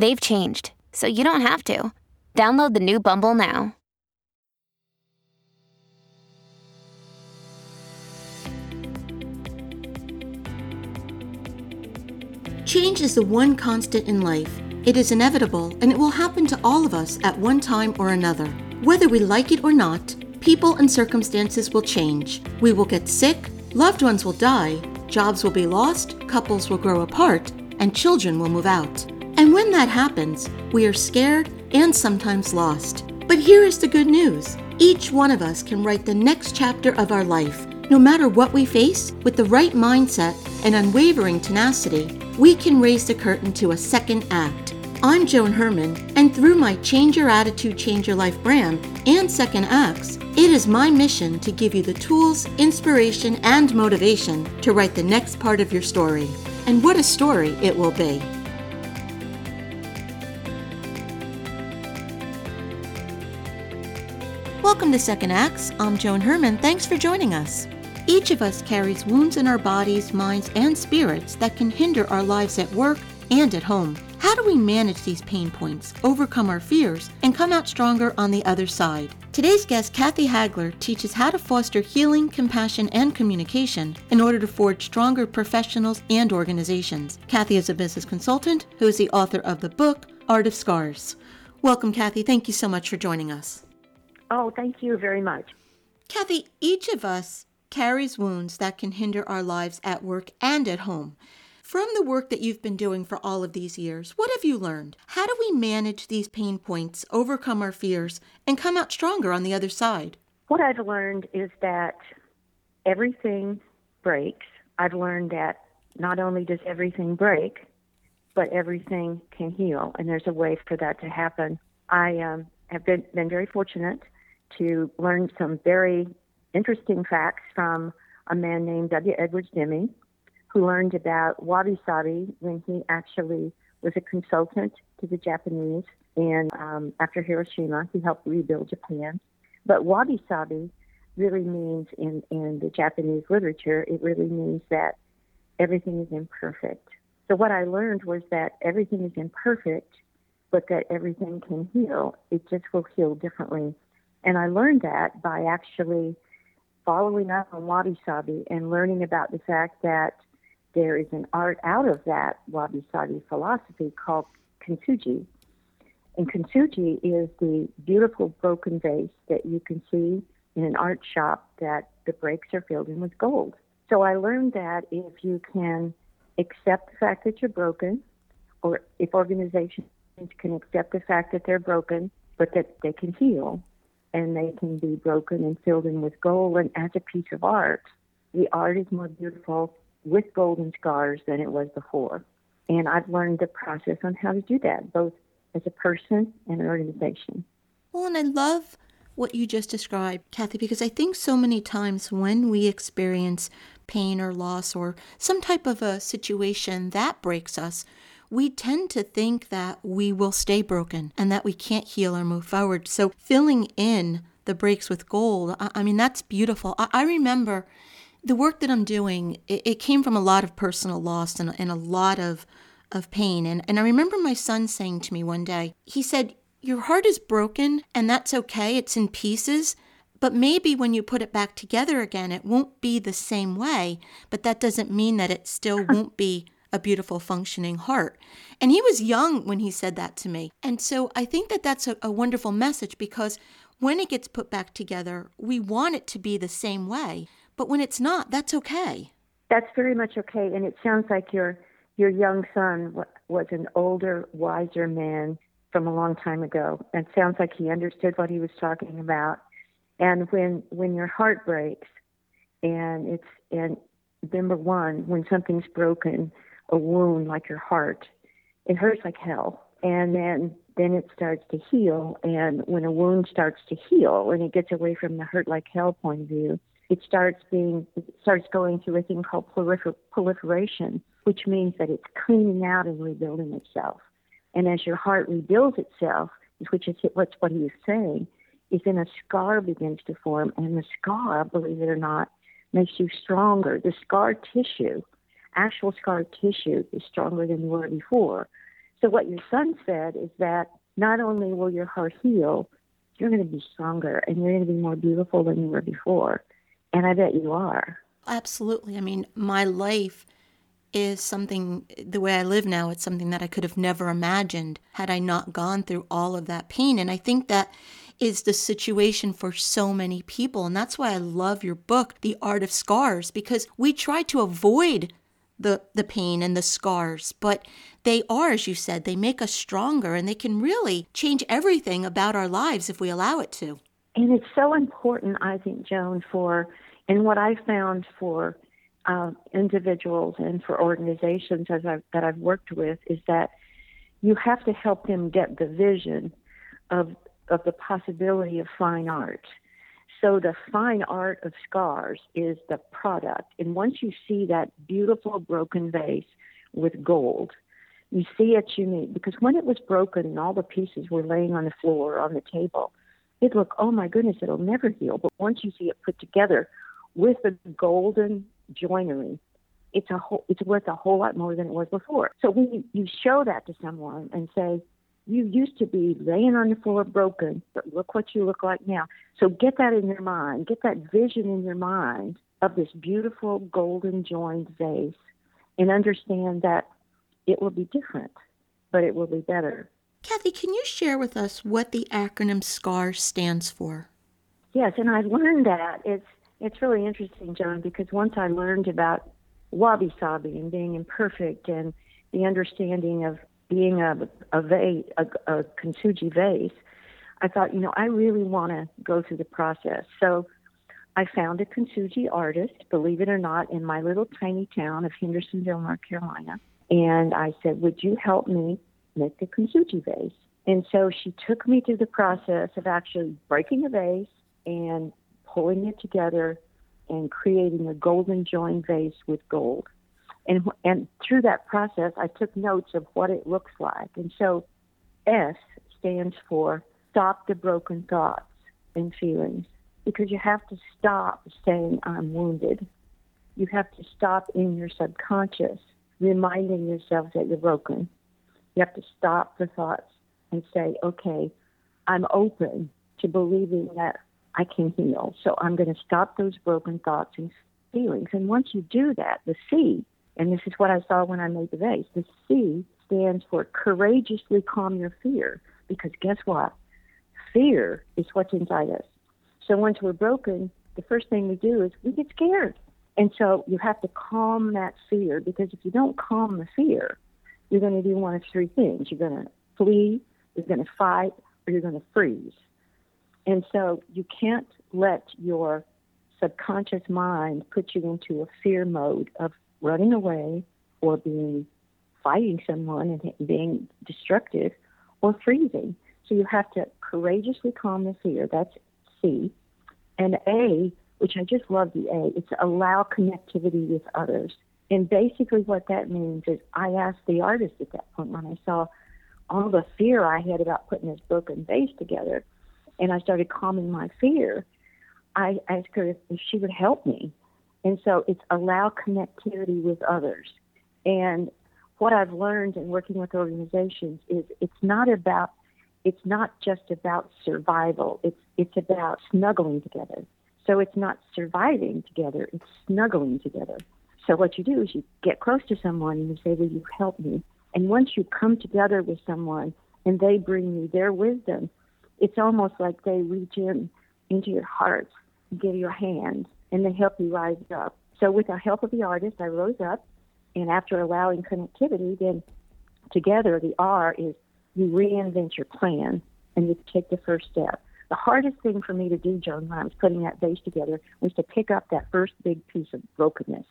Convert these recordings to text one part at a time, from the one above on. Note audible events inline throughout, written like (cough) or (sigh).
They've changed, so you don't have to. Download the new Bumble now. Change is the one constant in life. It is inevitable and it will happen to all of us at one time or another. Whether we like it or not, people and circumstances will change. We will get sick, loved ones will die, jobs will be lost, couples will grow apart, and children will move out. And when that happens, we are scared and sometimes lost. But here is the good news each one of us can write the next chapter of our life. No matter what we face, with the right mindset and unwavering tenacity, we can raise the curtain to a second act. I'm Joan Herman, and through my Change Your Attitude, Change Your Life brand and Second Acts, it is my mission to give you the tools, inspiration, and motivation to write the next part of your story. And what a story it will be! Welcome the Second Acts. I'm Joan Herman. Thanks for joining us. Each of us carries wounds in our bodies, minds, and spirits that can hinder our lives at work and at home. How do we manage these pain points, overcome our fears, and come out stronger on the other side? Today's guest, Kathy Hagler, teaches how to foster healing, compassion, and communication in order to forge stronger professionals and organizations. Kathy is a business consultant who is the author of the book, Art of Scars. Welcome, Kathy. Thank you so much for joining us. Oh, thank you very much. Kathy, each of us carries wounds that can hinder our lives at work and at home. From the work that you've been doing for all of these years, what have you learned? How do we manage these pain points, overcome our fears, and come out stronger on the other side? What I've learned is that everything breaks. I've learned that not only does everything break, but everything can heal, and there's a way for that to happen. I um, have been, been very fortunate to learn some very interesting facts from a man named W. Edwards Deming who learned about wabi sabi when he actually was a consultant to the Japanese. And um, after Hiroshima, he helped rebuild Japan. But wabi sabi really means, in, in the Japanese literature, it really means that everything is imperfect. So what I learned was that everything is imperfect, but that everything can heal. It just will heal differently. And I learned that by actually following up on wabi sabi and learning about the fact that there is an art out of that wabi sabi philosophy called kintsugi. And kintsugi is the beautiful broken vase that you can see in an art shop that the breaks are filled in with gold. So I learned that if you can accept the fact that you're broken, or if organizations can accept the fact that they're broken, but that they can heal and they can be broken and filled in with gold, and as a piece of art, the art is more beautiful with golden scars than it was before. And I've learned the process on how to do that, both as a person and an organization. Well, and I love what you just described, Kathy, because I think so many times when we experience pain or loss or some type of a situation that breaks us, we tend to think that we will stay broken and that we can't heal or move forward. So filling in the breaks with gold, I, I mean, that's beautiful. I, I remember the work that I'm doing, it, it came from a lot of personal loss and, and a lot of, of pain. And, and I remember my son saying to me one day, he said, Your heart is broken, and that's okay, it's in pieces. But maybe when you put it back together again, it won't be the same way. But that doesn't mean that it still won't be a beautiful functioning heart. And he was young when he said that to me. And so I think that that's a, a, wonderful message because when it gets put back together, we want it to be the same way. But when it's not, that's okay. That's very much okay. And it sounds like your your young son was an older, wiser man from a long time ago. And it sounds like he understood what he was talking about. And when when your heart breaks, and it's and number one, when something's broken, a wound like your heart, it hurts like hell. and then then it starts to heal. And when a wound starts to heal and it gets away from the hurt like hell point of view, it starts being it starts going through a thing called prolifer- proliferation, which means that it's cleaning out and rebuilding itself. And as your heart rebuilds itself, which is what's what he saying, is then a scar begins to form, and the scar, believe it or not, makes you stronger. The scar tissue, actual scar tissue, is stronger than you were before. So what your son said is that not only will your heart heal, you're going to be stronger and you're going to be more beautiful than you were before. And I bet you are. Absolutely. I mean, my life is something, the way I live now, it's something that I could have never imagined had I not gone through all of that pain. And I think that is the situation for so many people. And that's why I love your book, The Art of Scars, because we try to avoid the, the pain and the scars, but they are, as you said, they make us stronger and they can really change everything about our lives if we allow it to. And it's so important, I think, Joan, for, and what I found for uh, individuals and for organizations as I've, that I've worked with is that you have to help them get the vision of, of the possibility of fine art. So the fine art of scars is the product. And once you see that beautiful broken vase with gold, you see it's unique because when it was broken and all the pieces were laying on the floor or on the table, it looked, oh my goodness, it'll never heal. But once you see it put together with the golden joinery, it's a whole, it's worth a whole lot more than it was before. So when you, you show that to someone and say, you used to be laying on the floor broken, but look what you look like now. So get that in your mind, get that vision in your mind of this beautiful golden joined vase and understand that it will be different, but it will be better. Kathy, can you share with us what the acronym SCAR stands for? Yes, and I learned that. It's it's really interesting, Joan, because once I learned about wabi sabi and being imperfect and the understanding of being a a, vase, a, a kintsugi vase, I thought, you know, I really want to go through the process. So I found a kintsugi artist, believe it or not, in my little tiny town of Hendersonville, North Carolina. And I said, Would you help me make the kintsugi vase? And so she took me through the process of actually breaking the vase and pulling it together and creating a golden joined vase with gold. And, and through that process, I took notes of what it looks like. And so S stands for stop the broken thoughts and feelings because you have to stop saying, I'm wounded. You have to stop in your subconscious reminding yourself that you're broken. You have to stop the thoughts and say, okay, I'm open to believing that I can heal. So I'm going to stop those broken thoughts and feelings. And once you do that, the C, and this is what I saw when I made the vase, the C stands for courageously calm your fear. Because guess what? Fear is what's inside us. So once we're broken, the first thing we do is we get scared. And so you have to calm that fear because if you don't calm the fear, you're going to do one of three things. You're going to flee, you're going to fight, or you're going to freeze. And so you can't let your subconscious mind put you into a fear mode of running away or being fighting someone and being destructive or freezing. So you have to courageously calm the fear. That's C. And A, which I just love the A, it's allow connectivity with others. And basically, what that means is I asked the artist at that point when I saw all the fear I had about putting this broken vase together, and I started calming my fear. I asked her if she would help me. And so it's allow connectivity with others. And what I've learned in working with organizations is it's not about it's not just about survival. It's it's about snuggling together. So it's not surviving together, it's snuggling together. So what you do is you get close to someone and you say, Will you help me? And once you come together with someone and they bring you their wisdom, it's almost like they reach in into your heart, give you a hand, and they help you rise up. So with the help of the artist, I rose up, and after allowing connectivity, then together the R is you reinvent your plan and you take the first step. The hardest thing for me to do, Joan, when I was putting that vase together, was to pick up that first big piece of brokenness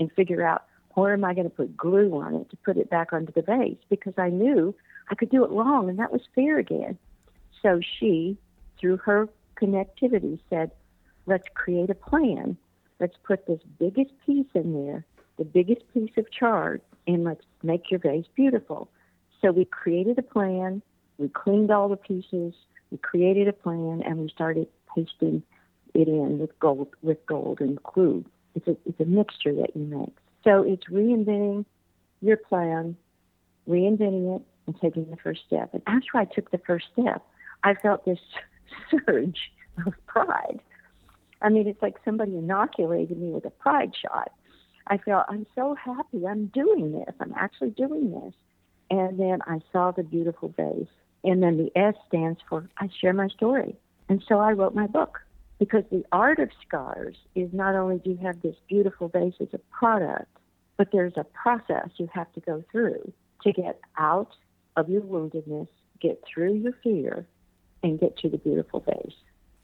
and figure out where am I going to put glue on it to put it back onto the vase because I knew I could do it wrong, and that was fair again. So she, through her connectivity, said, let's create a plan. Let's put this biggest piece in there, the biggest piece of chart, and let's make your vase beautiful. So we created a plan. We cleaned all the pieces. We created a plan, and we started pasting it in with gold with gold and glue. It's a it's a mixture that you make. So it's reinventing your plan, reinventing it, and taking the first step. And after I took the first step, I felt this (laughs) surge of pride. I mean, it's like somebody inoculated me with a pride shot. I felt I'm so happy. I'm doing this. I'm actually doing this. And then I saw the beautiful vase. And then the S stands for I share my story. And so I wrote my book because the art of scars is not only do you have this beautiful vase as a product, but there's a process you have to go through to get out of your woundedness, get through your fear, and get to the beautiful vase.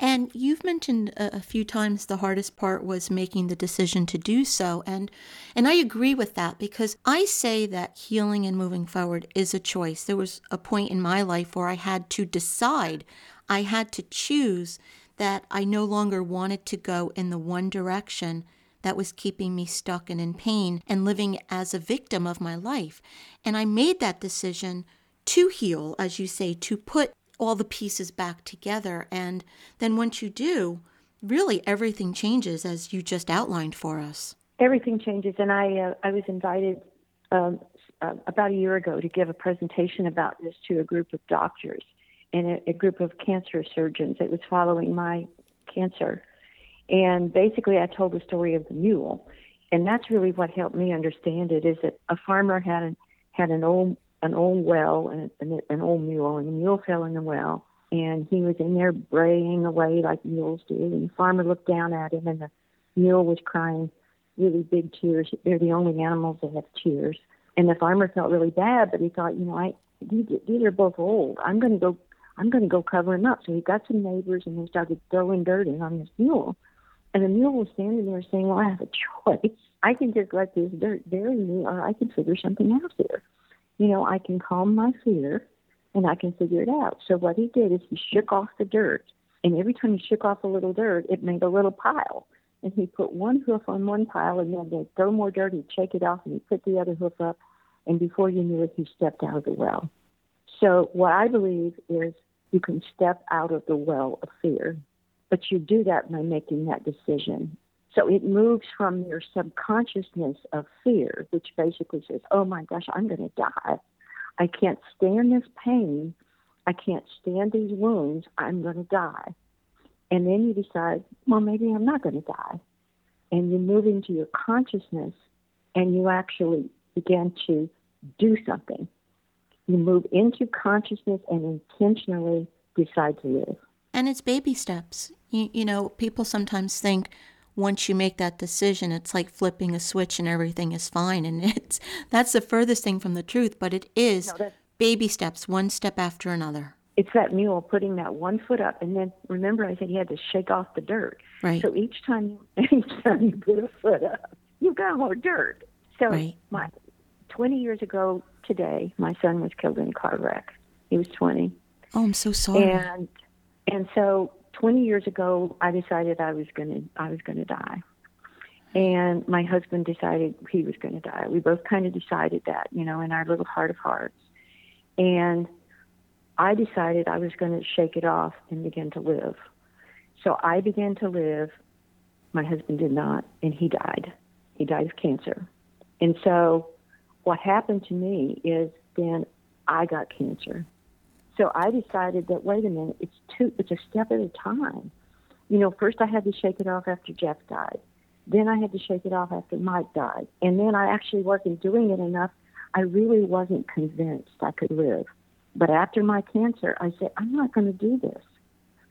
And you've mentioned a, few times the hardest part was making the decision to do so. And and I agree with that because I say that healing and moving forward is a choice. There was a point in my life where I had to decide. I had to choose that I no longer wanted to go in the one direction that was keeping me stuck and in pain and living as a victim of my life. And I made that decision to heal, as you say, to put all the pieces back together. And then once you do, really everything changes as you just outlined for us. Everything changes. And I, uh, I was invited um, uh, about a year ago to give a presentation about this to a group of doctors and a, a group of cancer surgeons. It was following my cancer. And basically, I told the story of the mule. And that's really what helped me understand it is that a farmer had an, had an old an old well and an, an old mule, and the mule fell in the well, and he was in there braying away like mules do. And the farmer looked down at him, and the mule was crying really big tears. They're the only animals that have tears. And the farmer felt really bad, but he thought, you know, I these, these are both old. I'm going to go. I'm going to go cover him up. So he got some neighbors, and they started throwing dirt in on this mule. And the mule was standing there saying, "Well, I have a choice. I can just let this dirt bury me, or I can figure something out here." You know, I can calm my fear and I can figure it out. So what he did is he shook off the dirt. And every time he shook off a little dirt, it made a little pile. And he put one hoof on one pile and then they'd throw more dirt, he'd shake it off and he'd put the other hoof up. And before you knew it, he stepped out of the well. So what I believe is you can step out of the well of fear, but you do that by making that decision. So it moves from your subconsciousness of fear, which basically says, oh my gosh, I'm going to die. I can't stand this pain. I can't stand these wounds. I'm going to die. And then you decide, well, maybe I'm not going to die. And you move into your consciousness and you actually begin to do something. You move into consciousness and intentionally decide to live. And it's baby steps. You, you know, people sometimes think, once you make that decision, it's like flipping a switch and everything is fine. And it's (laughs) that's the furthest thing from the truth, but it is no, baby steps, one step after another. It's that mule putting that one foot up, and then remember I said he had to shake off the dirt. Right. So each time, (laughs) each time you put a foot up, you've got more dirt. So right. my 20 years ago today, my son was killed in a car wreck. He was 20. Oh, I'm so sorry. And and so 20 years ago, I decided I was going to I was going to die, and my husband decided he was going to die. We both kind of decided that, you know, in our little heart of hearts, and I decided I was going to shake it off and begin to live. So I began to live. My husband did not, and he died. He died of cancer. And so what happened to me is then I got cancer. So I decided that wait a minute, it's two, it's a step at a time. You know, first I had to shake it off after Jeff died. Then I had to shake it off after Mike died. And then I actually wasn't doing it enough. I really wasn't convinced I could live. But after my cancer, I said, I'm not going to do this.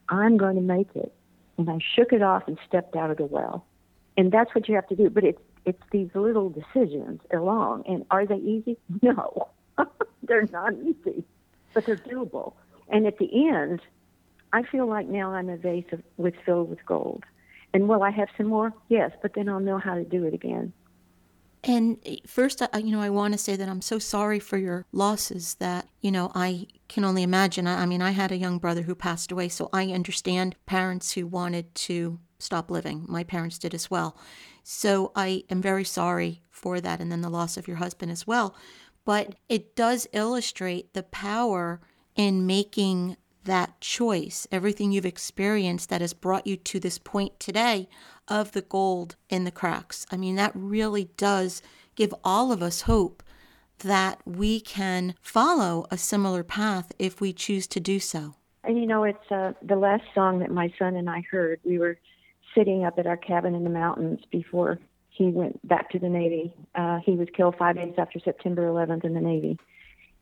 I'm going to make it. And I shook it off and stepped out of the well. And that's what you have to do. But it's it's these little decisions along. And are they easy? (laughs) No, (laughs) they're not easy but they're doable. And at the end, I feel like now I'm a vase of, with filled with gold. And will I have some more? Yes, but then I'll know how to do it again. And first, you know, I want to say that I'm so sorry for your losses that, you know, I can only imagine. I, I mean, I had a young brother who passed away, so I understand parents who wanted to stop living. My parents did as well. So I am very sorry for that and then the loss of your husband as well. But it does illustrate the power in making that choice, everything you've experienced that has brought you to this point today of the gold in the cracks. I mean, that really does give all of us hope that we can follow a similar path if we choose to do so. And you know, it's uh, the last song that my son and I heard. We were sitting up at our cabin in the mountains before he went back to the Navy. Uh, he was killed five days after September 11th in the Navy,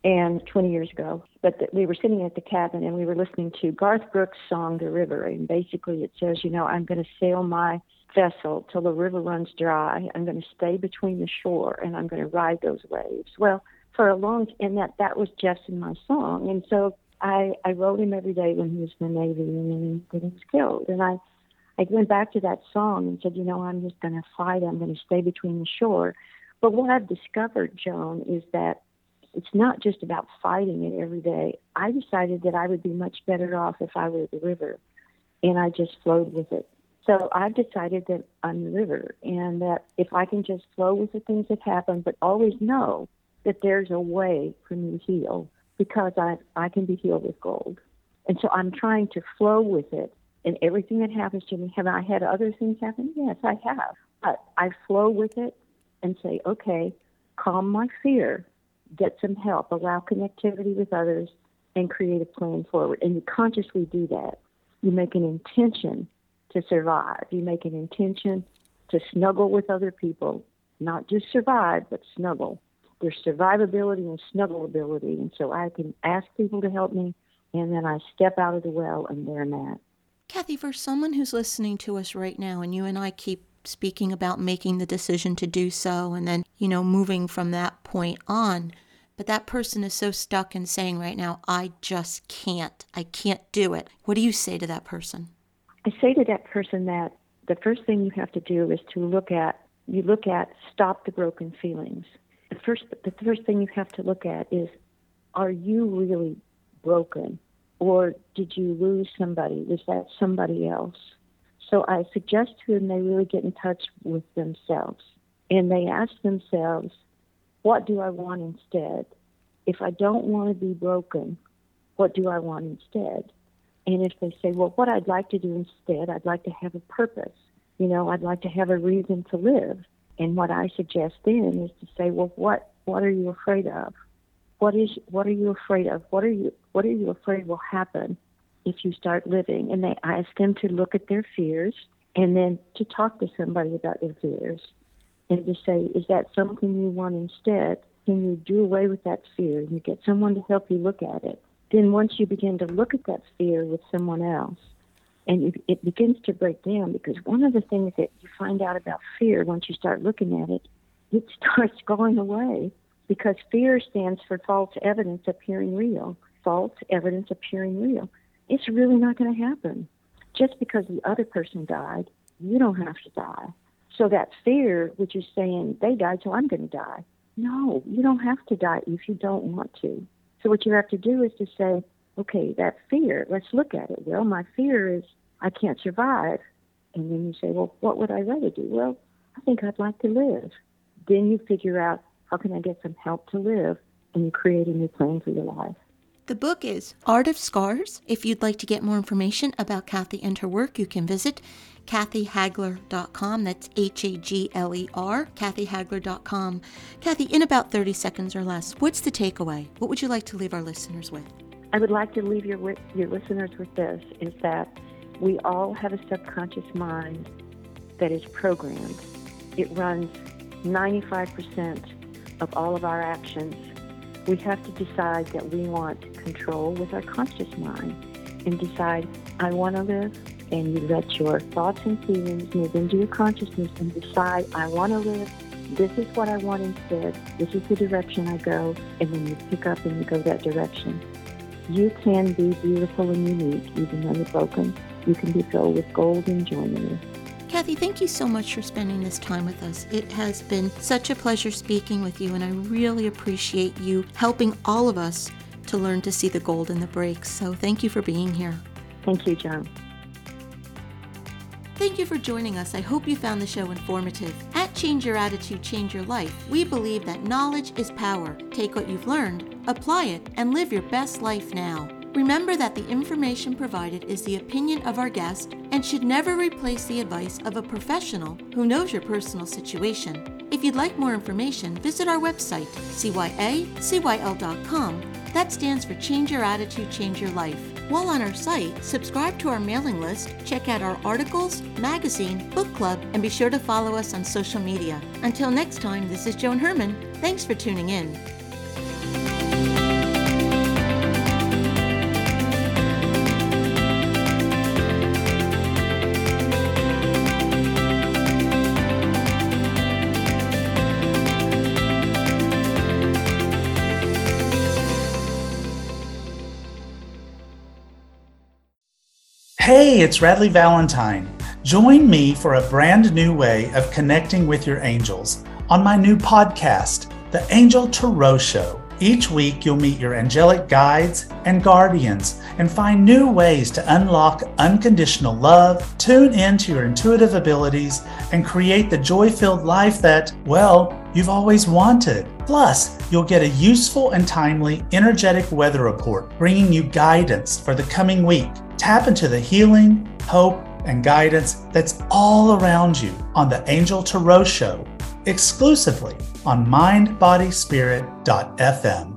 and 20 years ago. But we were sitting at the cabin and we were listening to Garth Brooks' song "The River," and basically it says, you know, I'm going to sail my vessel till the river runs dry. I'm going to stay between the shore and I'm going to ride those waves. Well, for a long and that that was just in my song, and so I I wrote him every day when he was in the Navy and then he was killed, and I I went back to that song and said, you know, I'm just going to fight. I'm going to stay between the shore. But what I've discovered, Joan, is that it's not just about fighting it every day. I decided that I would be much better off if I were the river, and I just flowed with it. So I've decided that I'm the river, and that if I can just flow with the things that happen, but always know that there's a way for me to heal, because I I can be healed with gold. And so I'm trying to flow with it and everything that happens to me. Have I had other things happen? Yes, I have. But I flow with it and say, okay, calm my fear, get some help, allow connectivity with others, and create a plan forward. And you consciously do that. You make an intention to survive. You make an intention to snuggle with other people, not just survive, but snuggle. There's survivability and snuggleability. And so I can ask people to help me, and then I step out of the well, and there I'm at. Kathy, for someone who's listening to us right now, and you and I keep speaking about making the decision to do so and then, you know, moving from that point on, but that person is so stuck in saying right now, I just can't, I can't do it. What do you say to that person? I say to that person that the first thing you have to do is to look at, you look at, stop the broken feelings. The first, the first thing you have to look at is, are you really broken? Or did you lose somebody? Was that somebody else? So I suggest to them they really get in touch with themselves and they ask themselves, what do I want instead? If I don't want to be broken, what do I want instead? And if they say, well, what I'd like to do instead, I'd like to have a purpose. You know, I'd like to have a reason to live. And what I suggest then is to say, well, what, what are you afraid of? What is what are you afraid of? What are you what are you afraid will happen if you start living? And they ask them to look at their fears and then to talk to somebody about their fears and to say, is that something you want instead? Can you do away with that fear and you get someone to help you look at it? Then once you begin to look at that fear with someone else, and it begins to break down because one of the things that you find out about fear once you start looking at it, it (laughs) starts going away because fear stands for false evidence appearing real. False evidence appearing real. It's really not going to happen. Just because the other person died, you don't have to die. So that fear, which is saying they died, so I'm going to die. No, you don't have to die if you don't want to. So what you have to do is to say, okay, that fear, let's look at it. Well, my fear is I can't survive. And then you say, well, what would I rather do? Well, I think I'd like to live. Then you figure out how can I get some help to live and create a new plan for your life? The book is Art of Scars. If you'd like to get more information about Kathy and her work, you can visit kathyhagler.com. That's H A G L E R, kathyhagler.com. Kathy, in about 30 seconds or less, what's the takeaway? What would you like to leave our listeners with? I would like to leave your, your listeners with this is that we all have a subconscious mind that is programmed. It runs 95% of all of our actions, we have to decide that we want control with our conscious mind and decide, I want to live. And you let your thoughts and feelings move into your consciousness and decide, I want to live. This is what I want instead. This is the direction I go. And then you pick up and you go that direction. You can be beautiful and unique, even though you're broken. You can be filled with gold and joy in you. Kathy, thank you so much for spending this time with us. It has been such a pleasure speaking with you, and I really appreciate you helping all of us to learn to see the gold in the breaks. So thank you for being here. Thank you, Joan. Thank you for joining us. I hope you found the show informative. At Change Your Attitude, Change Your Life, we believe that knowledge is power. Take what you've learned, apply it, and live your best life now. Remember that the information provided is the opinion of our guest and should never replace the advice of a professional who knows your personal situation. If you'd like more information, visit our website, cyacyl.com. That stands for Change Your Attitude, Change Your Life. While on our site, subscribe to our mailing list, check out our articles, magazine, book club, and be sure to follow us on social media. Until next time, this is Joan Herman. Thanks for tuning in. Hey, it's Radleigh Valentine. Join me for a brand new way of connecting with your angels on my new podcast, The Angel Tarot Show. Each week, you'll meet your angelic guides and guardians and find new ways to unlock unconditional love, tune into your intuitive abilities, and create the joy filled life that, well, you've always wanted. Plus, you'll get a useful and timely energetic weather report bringing you guidance for the coming week. Tap into the healing, hope, and guidance that's all around you on the Angel Tarot Show exclusively on mindbodyspirit.fm.